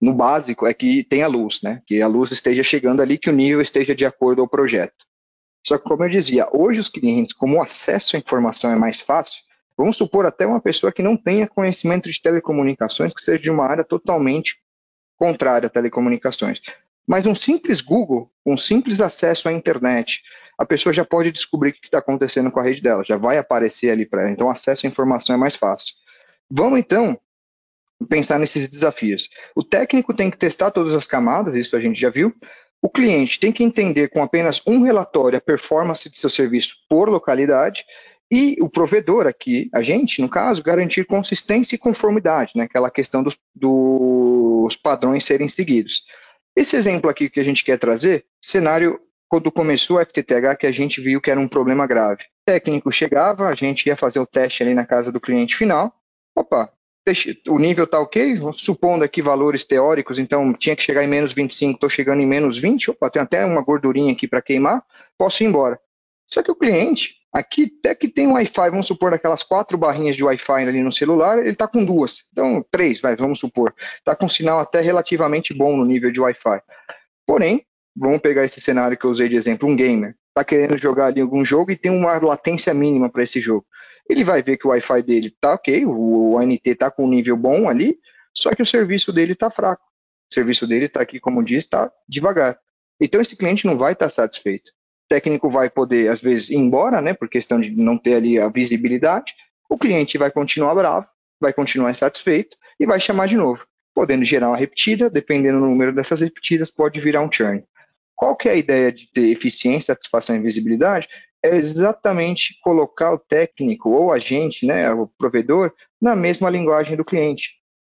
no básico, é que tenha luz, né, que a luz esteja chegando ali, que o nível esteja de acordo ao projeto. Só que, como eu dizia, hoje os clientes, como o acesso à informação é mais fácil, vamos supor até uma pessoa que não tenha conhecimento de telecomunicações, que seja de uma área totalmente contrária a telecomunicações. Mas um simples Google, um simples acesso à internet, a pessoa já pode descobrir o que está acontecendo com a rede dela, já vai aparecer ali para ela. Então, acesso à informação é mais fácil. Vamos então pensar nesses desafios. O técnico tem que testar todas as camadas, isso a gente já viu. O cliente tem que entender com apenas um relatório a performance de seu serviço por localidade e o provedor aqui, a gente, no caso, garantir consistência e conformidade, né? aquela questão dos, dos padrões serem seguidos. Esse exemplo aqui que a gente quer trazer, cenário quando começou a FTTH, que a gente viu que era um problema grave. O técnico chegava, a gente ia fazer o teste ali na casa do cliente final. Opa, o nível está ok, supondo aqui valores teóricos, então tinha que chegar em menos 25, estou chegando em menos 20, opa, tem até uma gordurinha aqui para queimar, posso ir embora. Só que o cliente, aqui até que tem um Wi-Fi, vamos supor, aquelas quatro barrinhas de Wi-Fi ali no celular, ele está com duas, então três, vai, vamos supor, está com um sinal até relativamente bom no nível de Wi-Fi. Porém, vamos pegar esse cenário que eu usei de exemplo, um gamer, está querendo jogar ali algum jogo e tem uma latência mínima para esse jogo ele vai ver que o Wi-Fi dele está ok, o ANT está com um nível bom ali, só que o serviço dele está fraco. O serviço dele está aqui, como diz, está devagar. Então esse cliente não vai estar tá satisfeito. Técnico vai poder, às vezes, ir embora, né, por questão de não ter ali a visibilidade. O cliente vai continuar bravo, vai continuar insatisfeito e vai chamar de novo, podendo gerar uma repetida, dependendo do número dessas repetidas, pode virar um churn. Qual que é a ideia de ter eficiência, satisfação e visibilidade? é exatamente colocar o técnico ou a gente, né, o provedor, na mesma linguagem do cliente.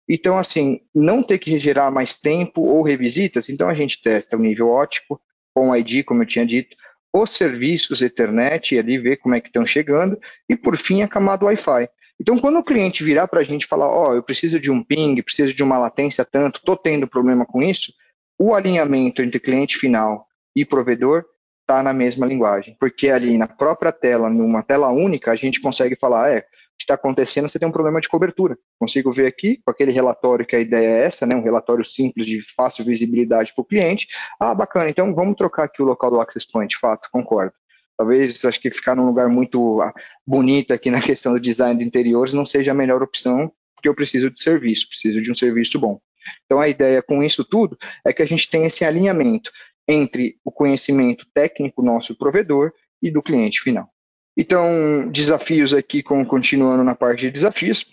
Então, assim, não ter que gerar mais tempo ou revisitas, então a gente testa o nível ótico, com ID, como eu tinha dito, os serviços Ethernet, e ali ver como é que estão chegando, e por fim a camada Wi-Fi. Então, quando o cliente virar para a gente falar, ó, oh, eu preciso de um ping, preciso de uma latência tanto, estou tendo problema com isso, o alinhamento entre cliente final e provedor está na mesma linguagem, porque ali na própria tela, numa tela única, a gente consegue falar, é, que está acontecendo, você tem um problema de cobertura. Consigo ver aqui, com aquele relatório que a ideia é essa, né, um relatório simples de fácil visibilidade para o cliente. Ah, bacana, então vamos trocar aqui o local do Access Point, fato, concordo. Talvez, acho que ficar num lugar muito ah, bonito aqui na questão do design de interiores não seja a melhor opção, porque eu preciso de serviço, preciso de um serviço bom. Então, a ideia com isso tudo é que a gente tenha esse alinhamento entre o conhecimento técnico nosso provedor e do cliente final. Então, desafios aqui, com, continuando na parte de desafios,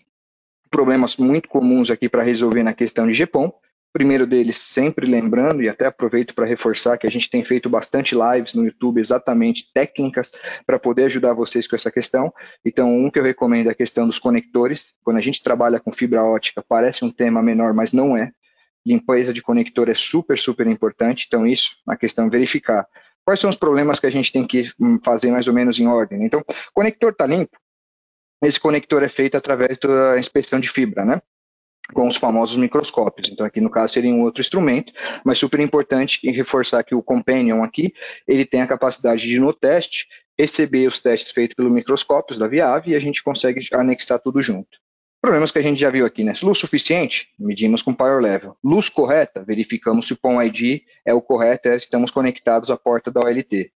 problemas muito comuns aqui para resolver na questão de GPOM. Primeiro deles, sempre lembrando, e até aproveito para reforçar que a gente tem feito bastante lives no YouTube, exatamente técnicas para poder ajudar vocês com essa questão. Então, um que eu recomendo é a questão dos conectores. Quando a gente trabalha com fibra ótica, parece um tema menor, mas não é. Limpeza de conector é super, super importante. Então, isso, a questão verificar quais são os problemas que a gente tem que hum, fazer mais ou menos em ordem. Então, o conector está limpo, esse conector é feito através da inspeção de fibra, né? Com os famosos microscópios. Então, aqui no caso seria um outro instrumento, mas super importante reforçar que o Companion aqui, ele tem a capacidade de, no teste, receber os testes feitos pelo microscópio da Viave e a gente consegue anexar tudo junto. Problemas que a gente já viu aqui, né? Luz suficiente, medimos com power level. Luz correta, verificamos se o POM ID é o correto, é, estamos conectados à porta da OLT.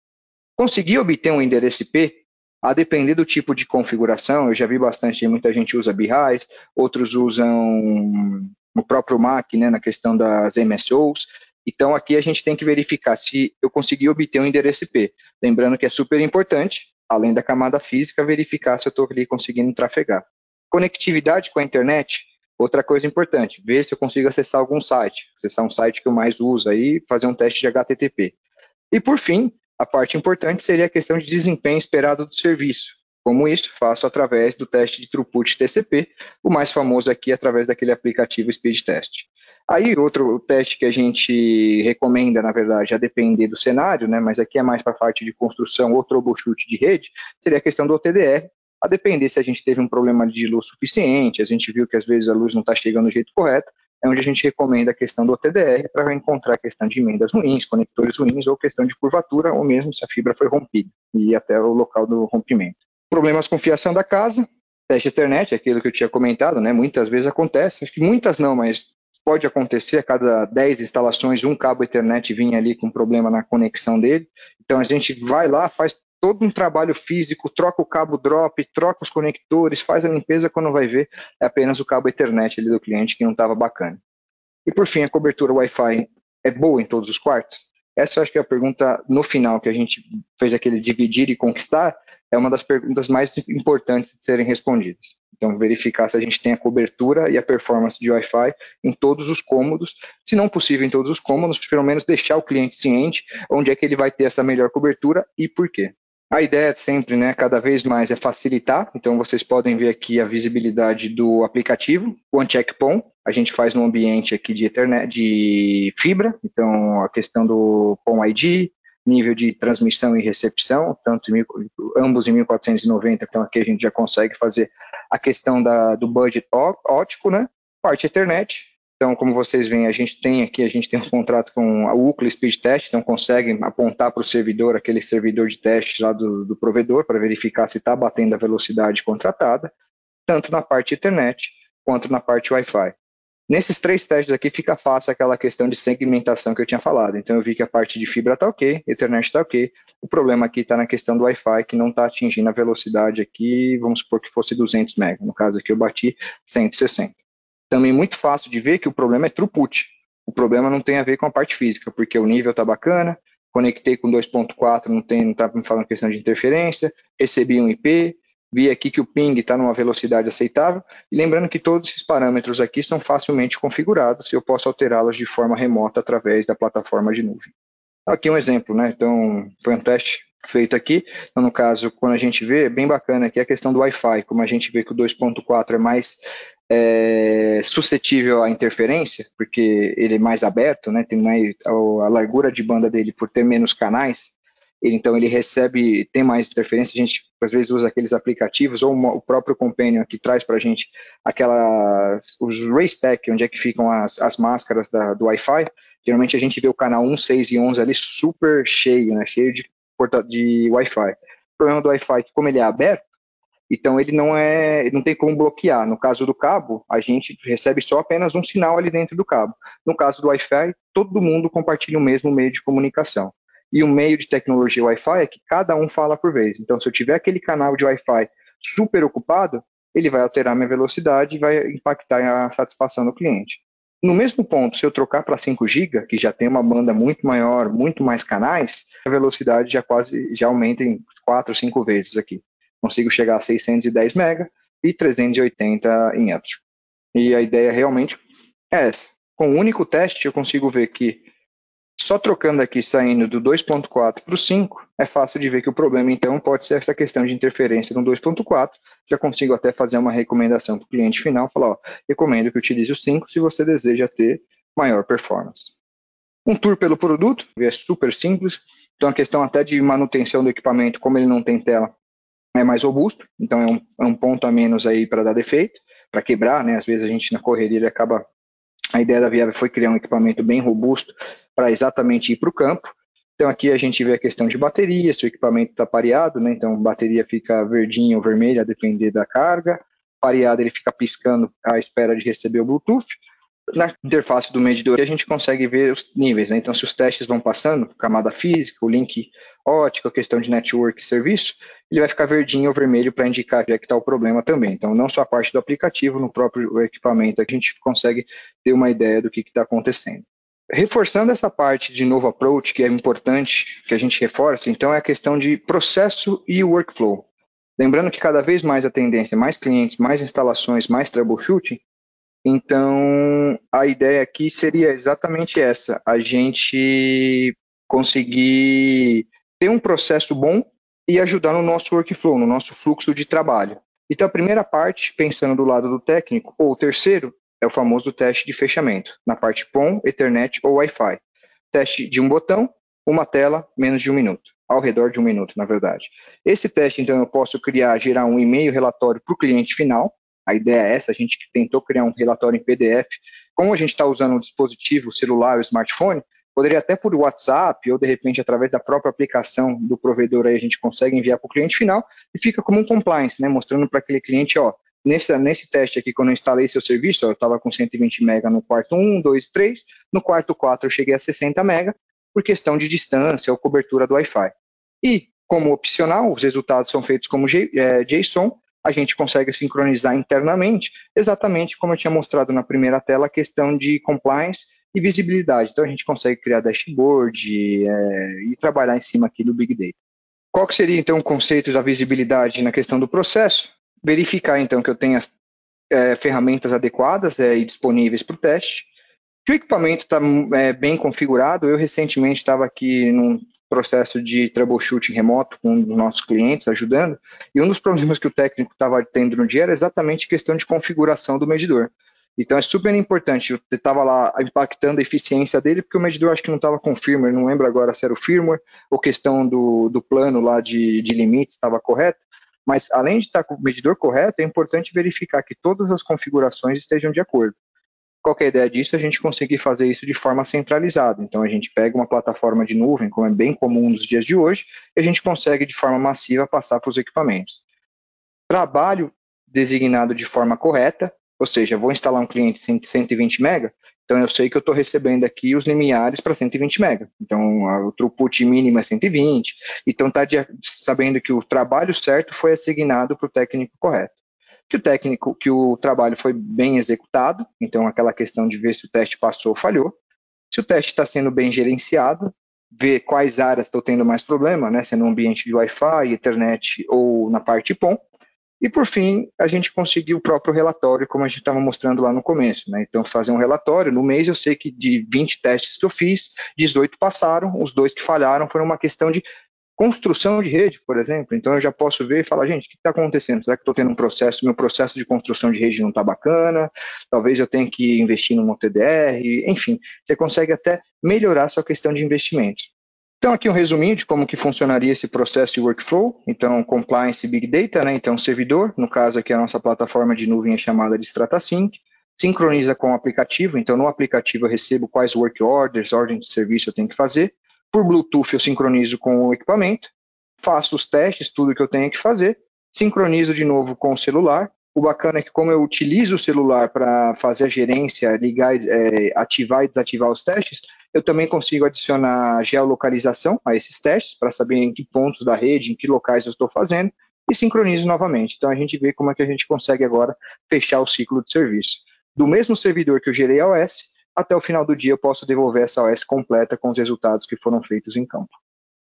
Conseguir obter um endereço IP, a depender do tipo de configuração, eu já vi bastante, muita gente usa BIRAIS, outros usam o próprio MAC, né, na questão das MSOs. Então, aqui a gente tem que verificar se eu consegui obter um endereço IP. Lembrando que é super importante, além da camada física, verificar se eu estou ali conseguindo trafegar. Conectividade com a internet, outra coisa importante, ver se eu consigo acessar algum site, acessar um site que eu mais uso aí, fazer um teste de HTTP. E por fim, a parte importante seria a questão de desempenho esperado do serviço. Como isso, faço através do teste de throughput TCP, o mais famoso aqui através daquele aplicativo Speed Test. Aí, outro teste que a gente recomenda, na verdade, a depender do cenário, né, mas aqui é mais para a parte de construção ou troubleshoot de rede, seria a questão do OTDR, a depender se a gente teve um problema de luz suficiente, a gente viu que às vezes a luz não está chegando do jeito correto, é onde a gente recomenda a questão do OTDR para encontrar a questão de emendas ruins, conectores ruins ou questão de curvatura, ou mesmo se a fibra foi rompida e até o local do rompimento. Problemas com fiação da casa, teste Ethernet, aquilo que eu tinha comentado, né? Muitas vezes acontece, acho que muitas não, mas pode acontecer a cada 10 instalações um cabo Ethernet vinha ali com problema na conexão dele. Então a gente vai lá, faz todo um trabalho físico, troca o cabo drop, troca os conectores, faz a limpeza, quando vai ver é apenas o cabo Ethernet ali do cliente que não estava bacana. E por fim, a cobertura Wi-Fi é boa em todos os quartos? Essa acho que é a pergunta no final que a gente fez aquele dividir e conquistar, é uma das perguntas mais importantes de serem respondidas. Então, verificar se a gente tem a cobertura e a performance de Wi-Fi em todos os cômodos, se não possível em todos os cômodos, pelo menos deixar o cliente ciente onde é que ele vai ter essa melhor cobertura e por quê. A ideia sempre, né, cada vez mais é facilitar. Então, vocês podem ver aqui a visibilidade do aplicativo, o OneCheckPON. A gente faz no ambiente aqui de, Ethernet, de fibra, então a questão do PON ID, nível de transmissão e recepção, tanto em, ambos em 1490, então aqui a gente já consegue fazer a questão da, do budget ótico, né? Parte Ethernet, então, como vocês veem, a gente tem aqui, a gente tem um contrato com a UCLA Speed Test, então consegue apontar para o servidor, aquele servidor de teste lá do, do provedor, para verificar se está batendo a velocidade contratada, tanto na parte Ethernet quanto na parte Wi-Fi. Nesses três testes aqui fica fácil aquela questão de segmentação que eu tinha falado. Então eu vi que a parte de fibra está ok, Ethernet está ok. O problema aqui está na questão do Wi-Fi, que não está atingindo a velocidade aqui, vamos supor que fosse 200 MB. No caso aqui eu bati 160 também muito fácil de ver que o problema é throughput. O problema não tem a ver com a parte física, porque o nível está bacana, conectei com 2.4, não tem, não está me falando questão de interferência, recebi um IP, vi aqui que o ping está numa velocidade aceitável, e lembrando que todos esses parâmetros aqui são facilmente configurados, e eu posso alterá-los de forma remota através da plataforma de nuvem. Aqui um exemplo, né? Então, foi um teste feito aqui. Então, no caso, quando a gente vê, é bem bacana aqui a questão do Wi-Fi, como a gente vê que o 2.4 é mais é, suscetível à interferência, porque ele é mais aberto, né, tem mais a, largura de banda dele por ter menos canais, ele, então ele recebe, tem mais interferência, a gente às vezes usa aqueles aplicativos, ou uma, o próprio Companion que traz para a gente aquelas, os Raystack, onde é que ficam as, as máscaras da, do Wi-Fi, geralmente a gente vê o canal 1, 6 e 11 ali super cheio, né, cheio de, de Wi-Fi. O problema do Wi-Fi é que como ele é aberto, Então ele não é, não tem como bloquear. No caso do cabo, a gente recebe só apenas um sinal ali dentro do cabo. No caso do Wi-Fi, todo mundo compartilha o mesmo meio de comunicação. E o meio de tecnologia Wi-Fi é que cada um fala por vez. Então, se eu tiver aquele canal de Wi-Fi super ocupado, ele vai alterar minha velocidade e vai impactar a satisfação do cliente. No mesmo ponto, se eu trocar para 5 GB, que já tem uma banda muito maior, muito mais canais, a velocidade já quase já aumenta em 4, 5 vezes aqui. Consigo chegar a 610 MB e 380 em upstream. E a ideia realmente é essa. Com um único teste, eu consigo ver que só trocando aqui, saindo do 2.4 para o 5, é fácil de ver que o problema, então, pode ser essa questão de interferência no 2.4. Já consigo até fazer uma recomendação para o cliente final, falar, ó, recomendo que utilize o 5 se você deseja ter maior performance. Um tour pelo produto, é super simples. Então, a questão até de manutenção do equipamento, como ele não tem tela, é mais robusto. Então, é um, é um ponto a menos aí para dar defeito, para quebrar, né? Às vezes a gente na correria acaba a ideia da Viável foi criar um equipamento bem robusto para exatamente ir para o campo. Então aqui a gente vê a questão de bateria, se o equipamento está pareado, né? Então bateria fica verdinha ou vermelha a depender da carga. Pareado ele fica piscando à espera de receber o Bluetooth na interface do medidor a gente consegue ver os níveis, né? Então, se os testes vão passando, camada física, o link ótico, a questão de network serviço, ele vai ficar verdinho ou vermelho para indicar que é que está o problema também. Então, não só a parte do aplicativo, no próprio equipamento, a gente consegue ter uma ideia do que está acontecendo. Reforçando essa parte de novo approach, que é importante que a gente reforce, então é a questão de processo e workflow. Lembrando que cada vez mais a tendência é mais clientes, mais instalações, mais troubleshooting, então, a ideia aqui seria exatamente essa: a gente conseguir ter um processo bom e ajudar no nosso workflow, no nosso fluxo de trabalho. Então, a primeira parte, pensando do lado do técnico, ou o terceiro, é o famoso teste de fechamento, na parte POM, Ethernet ou Wi-Fi. Teste de um botão, uma tela, menos de um minuto, ao redor de um minuto, na verdade. Esse teste, então, eu posso criar, gerar um e-mail relatório para o cliente final, a ideia é essa, a gente tentou criar um relatório em PDF. Como a gente está usando o dispositivo o celular, o smartphone, poderia até por WhatsApp ou de repente através da própria aplicação do provedor aí a gente consegue enviar para o cliente final e fica como um compliance, né, mostrando para aquele cliente, ó, nesse, nesse teste aqui, quando eu instalei seu serviço, ó, eu estava com 120 MB no quarto 1, 2, 3, no quarto 4 eu cheguei a 60 MB por questão de distância ou cobertura do Wi-Fi. E, como opcional, os resultados são feitos como é, JSON a gente consegue sincronizar internamente, exatamente como eu tinha mostrado na primeira tela, a questão de compliance e visibilidade. Então, a gente consegue criar dashboard é, e trabalhar em cima aqui do Big Data. Qual que seria, então, o conceito da visibilidade na questão do processo? Verificar, então, que eu tenha é, ferramentas adequadas é, e disponíveis para o teste, que o equipamento está é, bem configurado. Eu recentemente estava aqui num processo de troubleshooting remoto com um dos nossos clientes, ajudando, e um dos problemas que o técnico estava tendo no dia era exatamente questão de configuração do medidor. Então é super importante, eu estava lá impactando a eficiência dele, porque o medidor acho que não estava com firmware, não lembro agora se era o firmware, ou questão do, do plano lá de, de limites estava correto, mas além de estar com o medidor correto, é importante verificar que todas as configurações estejam de acordo. Qual a ideia disso? A gente conseguir fazer isso de forma centralizada. Então, a gente pega uma plataforma de nuvem, como é bem comum nos dias de hoje, e a gente consegue, de forma massiva, passar para os equipamentos. Trabalho designado de forma correta, ou seja, vou instalar um cliente de 120 MB, então eu sei que eu estou recebendo aqui os limiares para 120 MB. Então, o throughput mínimo é 120. Então, está sabendo que o trabalho certo foi assignado para o técnico correto que o técnico, que o trabalho foi bem executado, então aquela questão de ver se o teste passou ou falhou. Se o teste está sendo bem gerenciado, ver quais áreas estão tendo mais problema, né, se é ambiente de Wi-Fi, Ethernet ou na parte POM. E por fim, a gente conseguiu o próprio relatório, como a gente estava mostrando lá no começo. Né? Então, fazer um relatório, no mês eu sei que de 20 testes que eu fiz, 18 passaram, os dois que falharam foram uma questão de construção de rede, por exemplo. Então eu já posso ver e falar, gente, o que está acontecendo? Será que estou tendo um processo, meu processo de construção de rede não está bacana? Talvez eu tenha que investir num TDR, enfim, você consegue até melhorar sua questão de investimentos. Então aqui um resuminho de como que funcionaria esse processo de workflow. Então compliance Big Data, né? Então servidor, no caso aqui a nossa plataforma de nuvem é chamada de StrataSync, sincroniza com o aplicativo. Então no aplicativo eu recebo quais work orders, ordem de serviço eu tenho que fazer. Por Bluetooth eu sincronizo com o equipamento, faço os testes, tudo que eu tenho que fazer, sincronizo de novo com o celular. O bacana é que, como eu utilizo o celular para fazer a gerência, ligar, é, ativar e desativar os testes, eu também consigo adicionar geolocalização a esses testes para saber em que pontos da rede, em que locais eu estou fazendo e sincronizo novamente. Então a gente vê como é que a gente consegue agora fechar o ciclo de serviço. Do mesmo servidor que eu gerei a OS, até o final do dia eu posso devolver essa OS completa com os resultados que foram feitos em campo.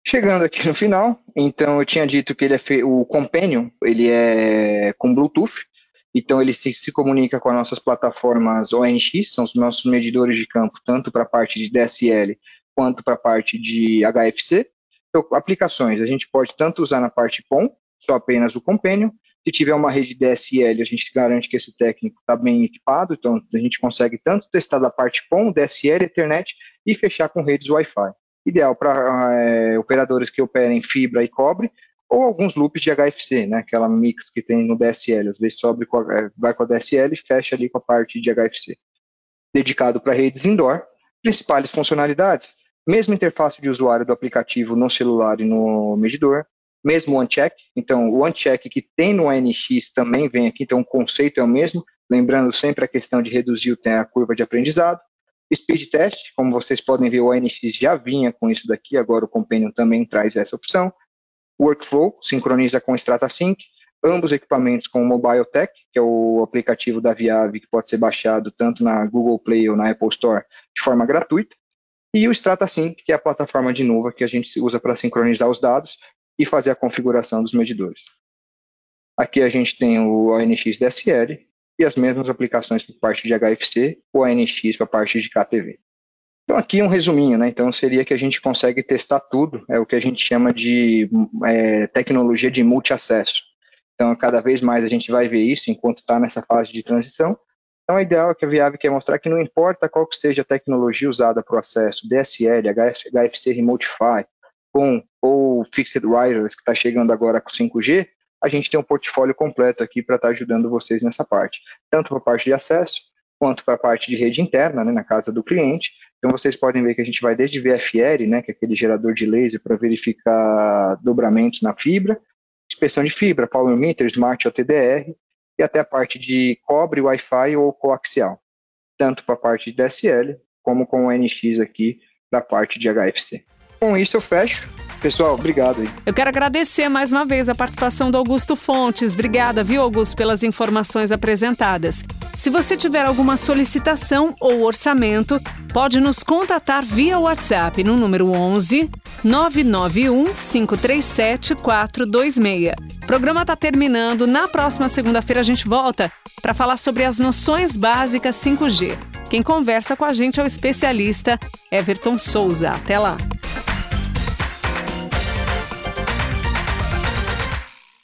Chegando aqui no final, então eu tinha dito que ele é o Companion, ele é com Bluetooth, então ele se, se, comunica com as nossas plataformas ONX, são os nossos medidores de campo, tanto para a parte de DSL quanto para a parte de HFC. Então, aplicações, a gente pode tanto usar na parte POM, só apenas o Companion. Se tiver uma rede DSL, a gente garante que esse técnico está bem equipado, então a gente consegue tanto testar da parte POM, DSL, Ethernet e fechar com redes Wi-Fi. Ideal para é, operadores que operem fibra e cobre, ou alguns loops de HFC, né, aquela mix que tem no DSL, às vezes sobe com a, vai com a DSL e fecha ali com a parte de HFC. Dedicado para redes indoor, principais funcionalidades, mesma interface de usuário do aplicativo no celular e no medidor, mesmo o uncheck. Então, o uncheck que tem no ANX também vem aqui, então o conceito é o mesmo, lembrando sempre a questão de reduzir a curva de aprendizado. Speed test, como vocês podem ver, o ANX já vinha com isso daqui, agora o Companion também traz essa opção. Workflow, sincroniza com o StrataSync, ambos equipamentos com o Mobile Tech, que é o aplicativo da Viave que pode ser baixado tanto na Google Play ou na Apple Store de forma gratuita. E o StrataSync, que é a plataforma de nuvem que a gente usa para sincronizar os dados e fazer a configuração dos medidores. Aqui a gente tem o ONX DSL e as mesmas aplicações para parte de HFC, o ONX para parte de KTV. Então aqui um resuminho, né? Então seria que a gente consegue testar tudo, é o que a gente chama de é, tecnologia de multiacesso. Então cada vez mais a gente vai ver isso enquanto está nessa fase de transição. Então, o ideal é que a Viave quer mostrar que não importa qual que seja a tecnologia usada para o acesso, DSL, HFC Remotify, com ou Fixed Wireless, que está chegando agora com 5G, a gente tem um portfólio completo aqui para estar tá ajudando vocês nessa parte, tanto para a parte de acesso, quanto para a parte de rede interna, né, na casa do cliente. Então vocês podem ver que a gente vai desde VFR, né, que é aquele gerador de laser para verificar dobramentos na fibra, inspeção de fibra, power meter, smart OTDR, e até a parte de cobre, Wi-Fi ou coaxial, tanto para a parte de DSL, como com o NX aqui da parte de HFC. Com isso eu fecho. Pessoal, obrigado. Eu quero agradecer mais uma vez a participação do Augusto Fontes. Obrigada, viu, Augusto, pelas informações apresentadas. Se você tiver alguma solicitação ou orçamento, pode nos contatar via WhatsApp no número 11 991 537 426. O programa está terminando. Na próxima segunda-feira a gente volta para falar sobre as noções básicas 5G. Quem conversa com a gente é o especialista Everton Souza. Até lá.